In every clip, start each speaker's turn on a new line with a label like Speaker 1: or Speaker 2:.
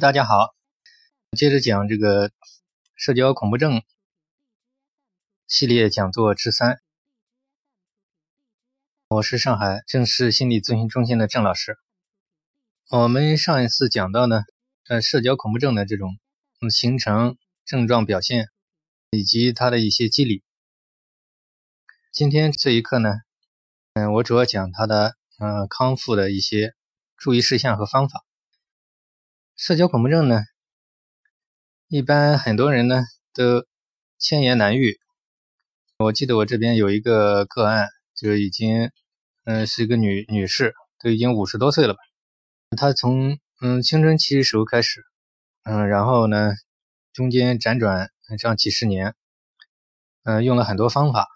Speaker 1: 大家好，接着讲这个社交恐怖症系列讲座之三。我是上海正式心理咨询中心的郑老师。我们上一次讲到呢，呃，社交恐怖症的这种形成、症状表现以及它的一些机理。今天这一课呢，嗯，我主要讲它的嗯康复的一些注意事项和方法。社交恐怖症呢，一般很多人呢都千言难愈。我记得我这边有一个个案，就已经，嗯，是一个女女士，都已经五十多岁了吧。她从嗯青春期时候开始，嗯，然后呢，中间辗转这样几十年，嗯，用了很多方法，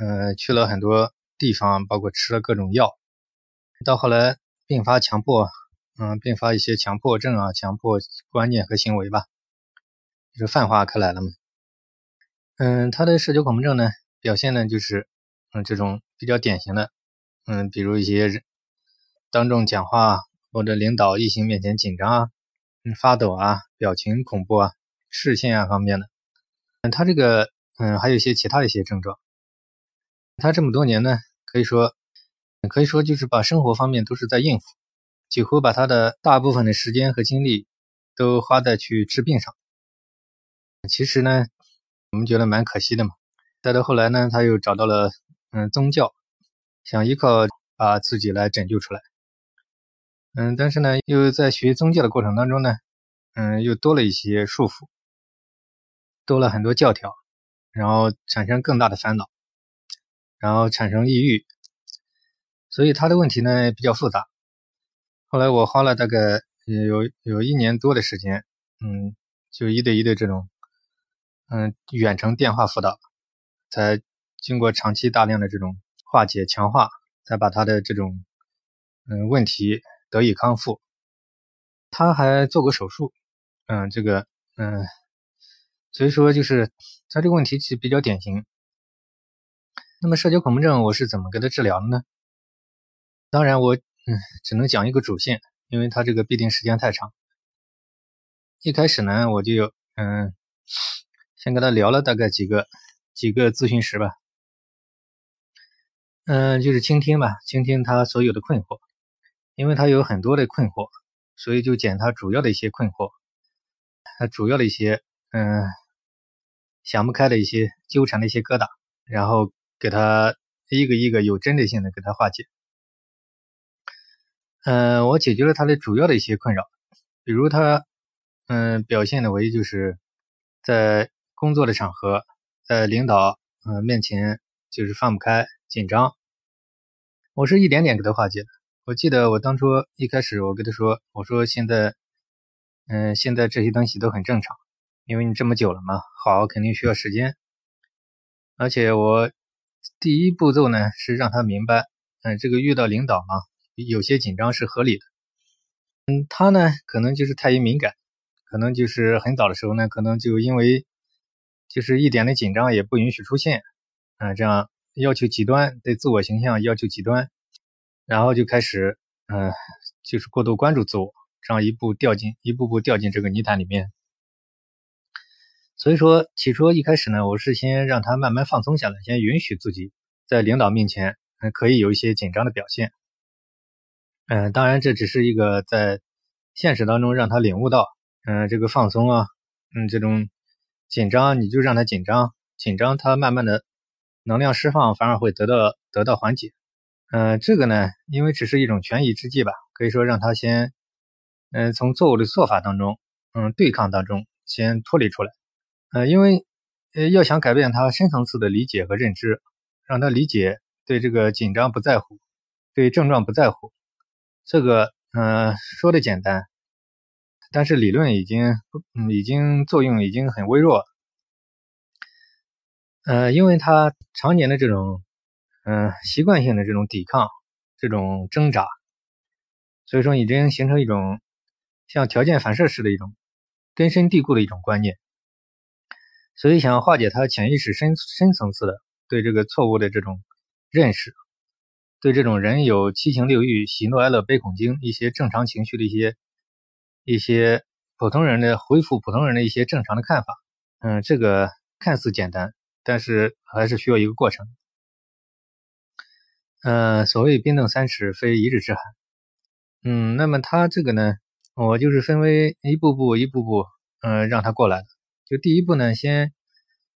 Speaker 1: 嗯，去了很多地方，包括吃了各种药，到后来并发强迫。嗯，并发一些强迫症啊，强迫观念和行为吧，就是泛化开来了嘛。嗯，他的社交恐怖症呢，表现呢就是，嗯，这种比较典型的，嗯，比如一些人当众讲话或者领导异性面前紧张啊，嗯，发抖啊，表情恐怖啊，视线啊方面的。嗯，他这个，嗯，还有一些其他的一些症状。他这么多年呢，可以说，可以说就是把生活方面都是在应付。几乎把他的大部分的时间和精力都花在去治病上。其实呢，我们觉得蛮可惜的嘛。再到后来呢，他又找到了嗯宗教，想依靠把自己来拯救出来。嗯，但是呢，又在学宗教的过程当中呢，嗯，又多了一些束缚，多了很多教条，然后产生更大的烦恼，然后产生抑郁。所以他的问题呢比较复杂。后来我花了大概有有一年多的时间，嗯，就一对一的这种，嗯，远程电话辅导，才经过长期大量的这种化解强化，才把他的这种嗯问题得以康复。他还做过手术，嗯，这个嗯，所以说就是他这个问题其实比较典型。那么社交恐怖症我是怎么给他治疗的呢？当然我。嗯，只能讲一个主线，因为它这个必定时间太长。一开始呢，我就嗯，先跟他聊了大概几个几个咨询时吧，嗯，就是倾听吧，倾听他所有的困惑，因为他有很多的困惑，所以就讲他主要的一些困惑，他主要的一些嗯想不开的一些纠缠的一些疙瘩，然后给他一个一个有针对性的给他化解。嗯，我解决了他的主要的一些困扰，比如他，嗯，表现的为就是在工作的场合，在领导嗯面前就是放不开、紧张。我是一点点给他化解的。我记得我当初一开始我跟他说，我说现在，嗯，现在这些东西都很正常，因为你这么久了嘛，好肯定需要时间。而且我第一步骤呢是让他明白，嗯，这个遇到领导嘛。有些紧张是合理的，嗯，他呢可能就是太于敏感，可能就是很早的时候呢，可能就因为就是一点的紧张也不允许出现，啊，这样要求极端，对自我形象要求极端，然后就开始，嗯，就是过度关注自我，这样一步掉进一步步掉进这个泥潭里面。所以说起初一开始呢，我是先让他慢慢放松下来，先允许自己在领导面前，可以有一些紧张的表现。嗯，当然，这只是一个在现实当中让他领悟到，嗯，这个放松啊，嗯，这种紧张，你就让他紧张，紧张，他慢慢的能量释放，反而会得到得到缓解。嗯，这个呢，因为只是一种权宜之计吧，可以说让他先，嗯，从错误的做法当中，嗯，对抗当中先脱离出来。呃，因为呃，要想改变他深层次的理解和认知，让他理解对这个紧张不在乎，对症状不在乎。这个嗯说的简单，但是理论已经已经作用已经很微弱，呃，因为他常年的这种嗯习惯性的这种抵抗、这种挣扎，所以说已经形成一种像条件反射式的一种根深蒂固的一种观念，所以想要化解他潜意识深深层次的对这个错误的这种认识。对这种人有七情六欲、喜怒哀乐悲恐惊一些正常情绪的一些一些普通人的恢复普通人的一些正常的看法。嗯，这个看似简单，但是还是需要一个过程。呃，所谓冰冻三尺，非一日之寒。嗯，那么他这个呢，我就是分为一步步、一步步，嗯，让他过来的。就第一步呢，先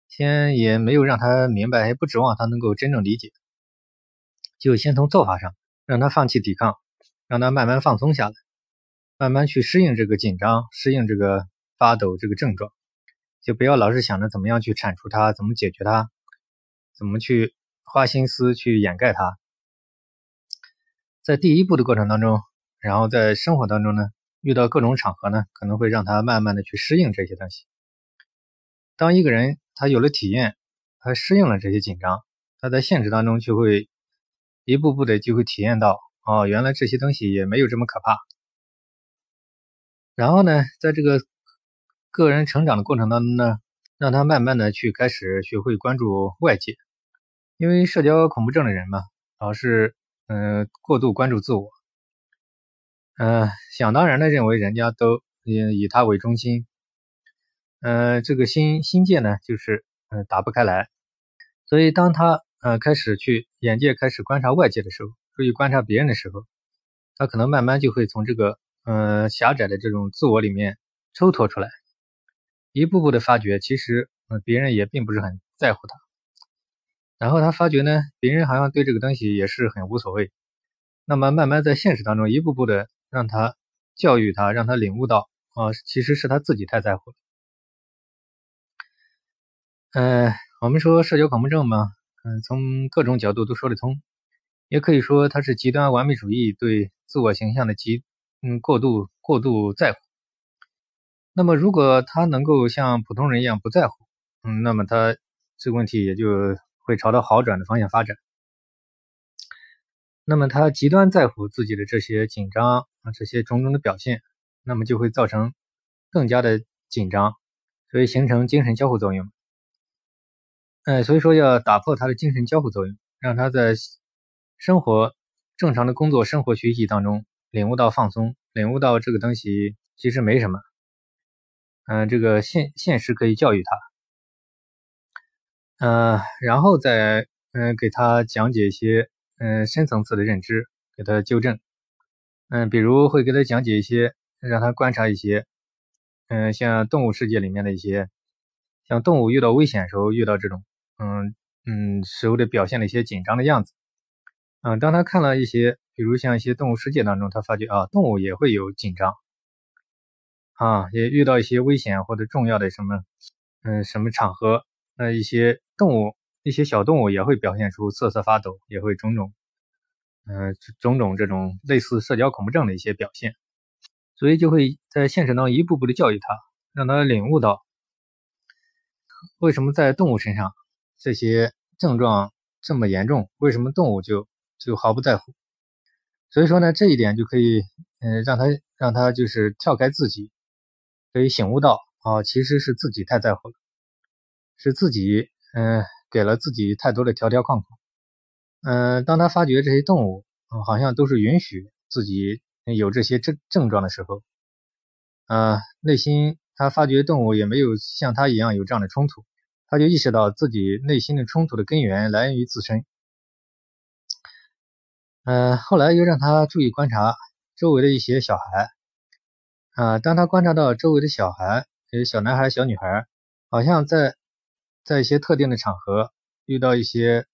Speaker 1: 先也没有让他明白，也不指望他能够真正理解，就先从做法上让他放弃抵抗，让他慢慢放松下来，慢慢去适应这个紧张，适应这个发抖这个症状，就不要老是想着怎么样去铲除它，怎么解决它，怎么去花心思去掩盖它。在第一步的过程当中，然后在生活当中呢，遇到各种场合呢，可能会让他慢慢的去适应这些东西。当一个人他有了体验，他适应了这些紧张，他在现实当中就会一步步的就会体验到，哦，原来这些东西也没有这么可怕。然后呢，在这个个人成长的过程当中呢，让他慢慢的去开始学会关注外界，因为社交恐怖症的人嘛，老是。嗯，过度关注自我，嗯，想当然的认为人家都以以他为中心，嗯，这个心心界呢，就是嗯打不开来，所以当他呃开始去眼界开始观察外界的时候，注意观察别人的时候，他可能慢慢就会从这个嗯狭窄的这种自我里面抽脱出来，一步步的发觉，其实嗯别人也并不是很在乎他。然后他发觉呢，别人好像对这个东西也是很无所谓。那么慢慢在现实当中，一步步的让他教育他，让他领悟到啊，其实是他自己太在乎了。嗯，我们说社交恐怖症嘛，嗯，从各种角度都说得通，也可以说他是极端完美主义对自我形象的极嗯过度过度在乎。那么如果他能够像普通人一样不在乎，嗯，那么他这个问题也就。会朝着好转的方向发展。那么他极端在乎自己的这些紧张啊，这些种种的表现，那么就会造成更加的紧张，所以形成精神交互作用。哎，所以说要打破他的精神交互作用，让他在生活正常的工作、生活、学习当中领悟到放松，领悟到这个东西其实没什么。嗯，这个现现实可以教育他。呃，然后再嗯给他讲解一些嗯深层次的认知，给他纠正。嗯，比如会给他讲解一些，让他观察一些，嗯，像动物世界里面的一些，像动物遇到危险时候遇到这种嗯嗯时候的表现的一些紧张的样子。嗯，当他看了一些，比如像一些动物世界当中，他发觉啊，动物也会有紧张，啊，也遇到一些危险或者重要的什么嗯什么场合。那一些动物，一些小动物也会表现出瑟瑟发抖，也会种种，嗯，种种这种类似社交恐怖症的一些表现，所以就会在现实当中一步步的教育他，让他领悟到，为什么在动物身上这些症状这么严重，为什么动物就就毫不在乎？所以说呢，这一点就可以，嗯，让他让他就是跳开自己，可以醒悟到，啊，其实是自己太在乎了。是自己，嗯，给了自己太多的条条框框，嗯，当他发觉这些动物，嗯，好像都是允许自己有这些症症状的时候，啊，内心他发觉动物也没有像他一样有这样的冲突，他就意识到自己内心的冲突的根源来源于自身，嗯，后来又让他注意观察周围的一些小孩，啊，当他观察到周围的小孩，呃小男孩、小女孩，好像在。在一些特定的场合，遇到一些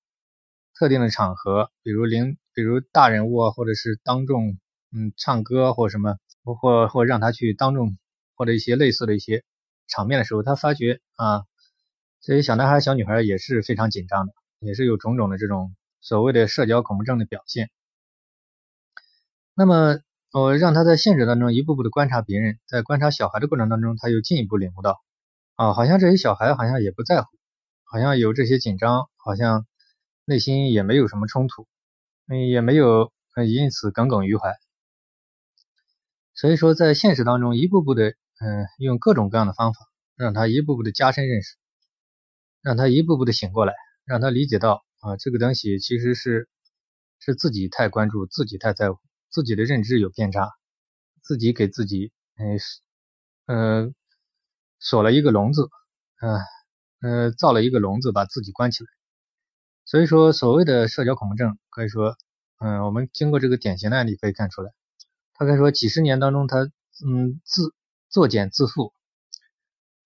Speaker 1: 特定的场合，比如领，比如大人物啊，或者是当众，嗯，唱歌或什么，或或让他去当众，或者一些类似的一些场面的时候，他发觉啊，这些小男孩、小女孩也是非常紧张的，也是有种种的这种所谓的社交恐怖症的表现。那么，我让他在现实当中一步步的观察别人，在观察小孩的过程当中，他又进一步领悟到，啊，好像这些小孩好像也不在乎。好像有这些紧张，好像内心也没有什么冲突，嗯，也没有因此耿耿于怀。所以说，在现实当中，一步步的，嗯，用各种各样的方法，让他一步步的加深认识，让他一步步的醒过来，让他理解到啊，这个东西其实是是自己太关注，自己太在乎，自己的认知有偏差，自己给自己，嗯，呃，锁了一个笼子，啊，呃，造了一个笼子，把自己关起来。所以说，所谓的社交恐怖症，可以说，嗯，我们经过这个典型的案例可以看出来，他可以说几十年当中，他嗯自作茧自缚，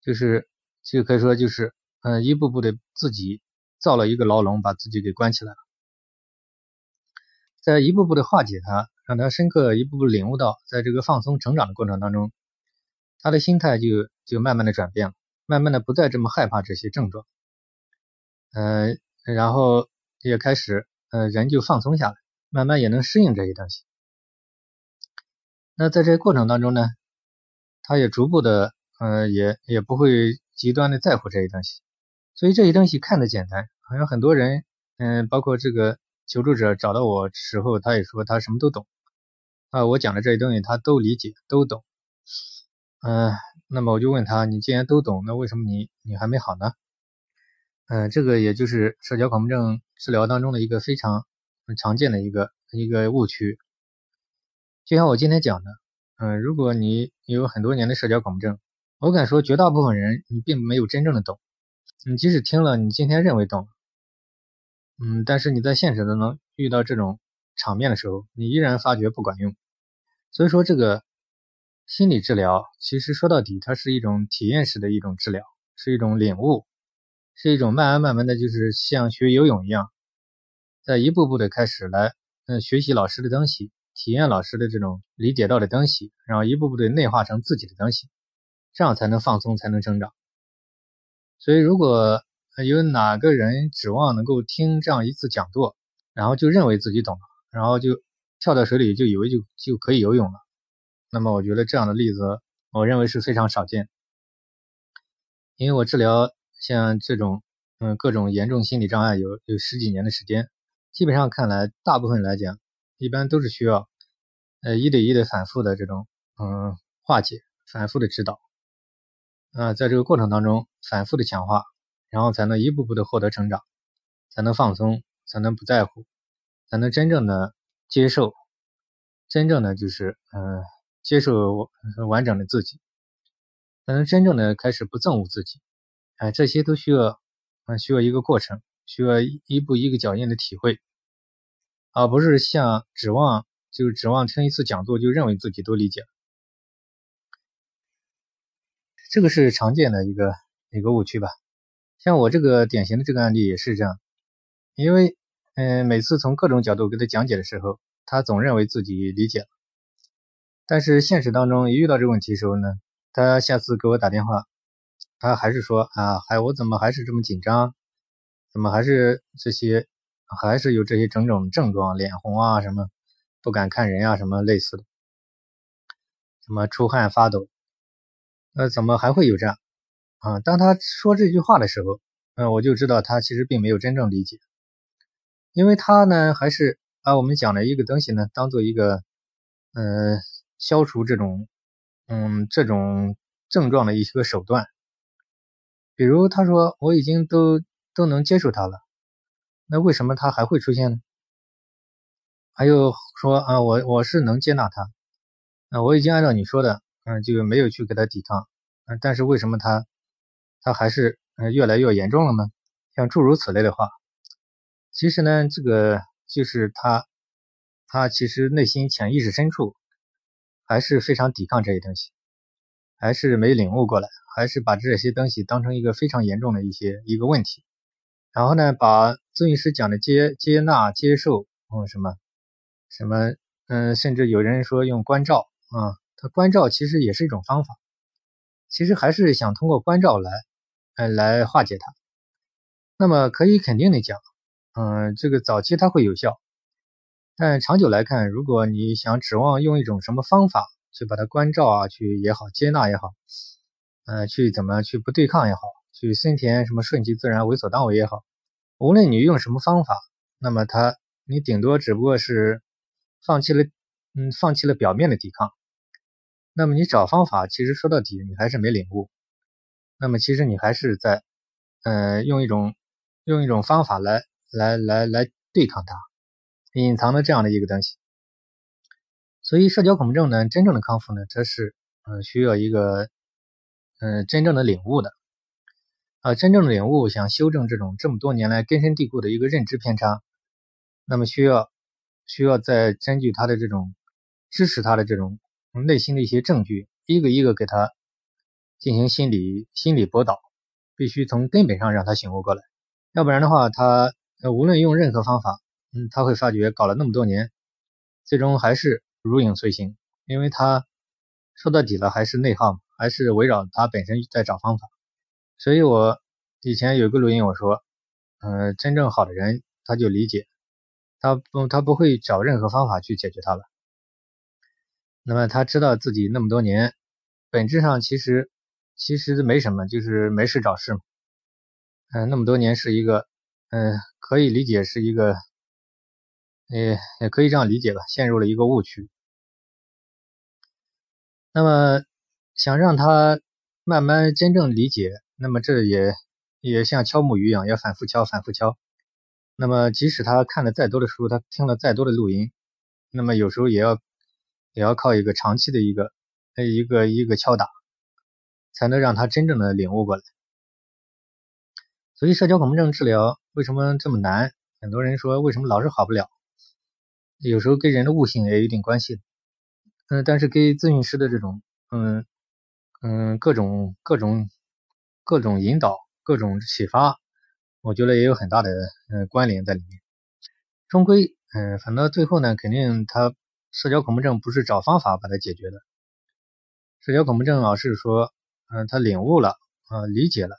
Speaker 1: 就是就可以说就是，嗯，一步步的自己造了一个牢笼，把自己给关起来了，在一步步的化解它，让他深刻一步步领悟到，在这个放松成长的过程当中，他的心态就就慢慢的转变了，慢慢的不再这么害怕这些症状，呃。然后也开始，呃，人就放松下来，慢慢也能适应这些东西。那在这个过程当中呢，他也逐步的，呃，也也不会极端的在乎这些东西。所以这些东西看得简单，好像很多人，嗯，包括这个求助者找到我时候，他也说他什么都懂，啊，我讲的这些东西他都理解，都懂。嗯，那么我就问他，你既然都懂，那为什么你你还没好呢？嗯，这个也就是社交恐怖症治疗当中的一个非常常见的一个一个误区。就像我今天讲的，嗯，如果你有很多年的社交恐怖症，我敢说绝大部分人你并没有真正的懂。你即使听了，你今天认为懂，嗯，但是你在现实当中遇到这种场面的时候，你依然发觉不管用。所以说，这个心理治疗其实说到底，它是一种体验式的一种治疗，是一种领悟。是一种慢慢慢慢的就是像学游泳一样，在一步步的开始来，嗯，学习老师的东西，体验老师的这种理解到的东西，然后一步步的内化成自己的东西，这样才能放松，才能成长。所以，如果有哪个人指望能够听这样一次讲座，然后就认为自己懂了，然后就跳到水里就以为就就可以游泳了，那么我觉得这样的例子，我认为是非常少见，因为我治疗。像这种，嗯，各种严重心理障碍有有十几年的时间，基本上看来，大部分来讲，一般都是需要，呃，一对一的反复的这种，嗯，化解，反复的指导，啊，在这个过程当中，反复的强化，然后才能一步步的获得成长，才能放松，才能不在乎，才能真正的接受，真正的就是，嗯，接受完整的自己，才能真正的开始不憎恶自己。哎，这些都需要，嗯，需要一个过程，需要一步一个脚印的体会，而不是像指望，就是指望听一次讲座就认为自己都理解了。这个是常见的一个一个误区吧。像我这个典型的这个案例也是这样，因为，嗯，每次从各种角度给他讲解的时候，他总认为自己理解了，但是现实当中一遇到这个问题的时候呢，他下次给我打电话。他还是说啊，还我怎么还是这么紧张？怎么还是这些，还是有这些种种症状，脸红啊，什么不敢看人啊，什么类似的，什么出汗发抖，那怎么还会有这样啊？当他说这句话的时候，嗯，我就知道他其实并没有真正理解，因为他呢还是把我们讲的一个东西呢当做一个，嗯，消除这种，嗯，这种症状的一个手段。比如他说我已经都都能接受他了，那为什么他还会出现呢？还有说啊，我我是能接纳他，啊，我已经按照你说的，嗯，就没有去给他抵抗，嗯，但是为什么他他还是嗯越来越严重了呢？像诸如此类的话，其实呢，这个就是他他其实内心潜意识深处还是非常抵抗这些东西，还是没领悟过来。还是把这些东西当成一个非常严重的一些一个问题，然后呢，把咨询师讲的接接纳、接受，嗯，什么什么，嗯，甚至有人说用关照啊，他关照其实也是一种方法，其实还是想通过关照来，呃，来化解它。那么可以肯定的讲，嗯，这个早期它会有效，但长久来看，如果你想指望用一种什么方法去把它关照啊，去也好，接纳也好。呃，去怎么去不对抗也好，去森田什么顺其自然为所当为也好，无论你用什么方法，那么他你顶多只不过是放弃了，嗯，放弃了表面的抵抗。那么你找方法，其实说到底你还是没领悟。那么其实你还是在，呃，用一种用一种方法来来来来对抗它，隐藏的这样的一个东西。所以社交恐怖症呢，真正的康复呢，它是，嗯，需要一个。嗯真正的领悟的。啊，真正的领悟，想修正这种这么多年来根深蒂固的一个认知偏差，那么需要需要再根据他的这种支持他的这种内心的一些证据，一个一个给他进行心理心理驳导，必须从根本上让他醒悟过来，要不然的话，他无论用任何方法，嗯，他会发觉搞了那么多年，最终还是如影随形，因为他说到底了还是内耗嘛，还是围绕他本身在找方法。所以，我以前有个录音，我说，嗯，真正好的人，他就理解，他不，他不会找任何方法去解决它了。那么，他知道自己那么多年，本质上其实其实没什么，就是没事找事嘛。嗯，那么多年是一个，嗯，可以理解是一个，也也可以这样理解吧，陷入了一个误区。那么，想让他慢慢真正理解。那么这也也像敲木鱼一样，要反复敲，反复敲。那么即使他看了再多的书，他听了再多的录音，那么有时候也要也要靠一个长期的一个一个一个敲打，才能让他真正的领悟过来。所以社交恐怖症治疗为什么这么难？很多人说为什么老是好不了？有时候跟人的悟性也有点关系。嗯，但是跟咨询师的这种嗯嗯各种各种。各种引导，各种启发，我觉得也有很大的嗯关联在里面。终归，嗯，反正最后呢，肯定他社交恐怖症不是找方法把它解决的。社交恐怖症啊，是说，嗯，他领悟了，啊，理解了，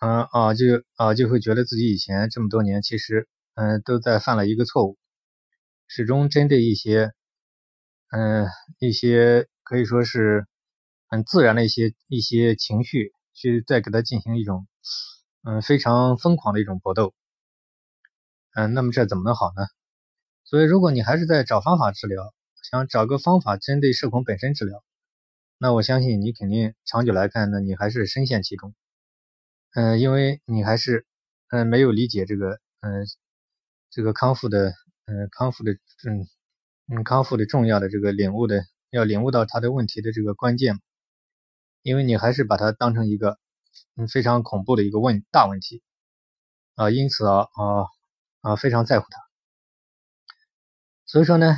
Speaker 1: 嗯啊，就啊就会觉得自己以前这么多年其实，嗯，都在犯了一个错误，始终针对一些，嗯，一些可以说是很自然的一些一些情绪。去再给他进行一种，嗯，非常疯狂的一种搏斗，嗯，那么这怎么能好呢？所以，如果你还是在找方法治疗，想找个方法针对社恐本身治疗，那我相信你肯定长久来看，那你还是深陷其中，嗯，因为你还是，嗯，没有理解这个，嗯，这个康复的，嗯，康复的，嗯，嗯，康复的重要的这个领悟的，要领悟到他的问题的这个关键。因为你还是把它当成一个嗯非常恐怖的一个问大问题。啊，因此啊啊啊非常在乎它，所以说呢，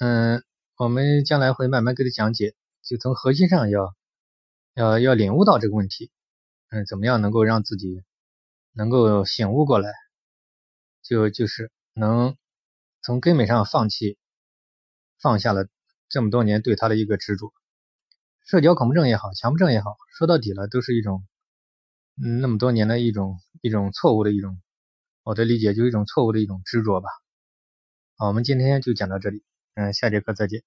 Speaker 1: 嗯，我们将来会慢慢给他讲解，就从核心上要要要领悟到这个问题，嗯，怎么样能够让自己能够醒悟过来，就就是能从根本上放弃放下了这么多年对他的一个执着。社交恐怖症也好，强迫症也好，说到底了，都是一种，嗯，那么多年的一种一种错误的一种，我的理解就是一种错误的一种执着吧。好，我们今天就讲到这里，嗯，下节课再见。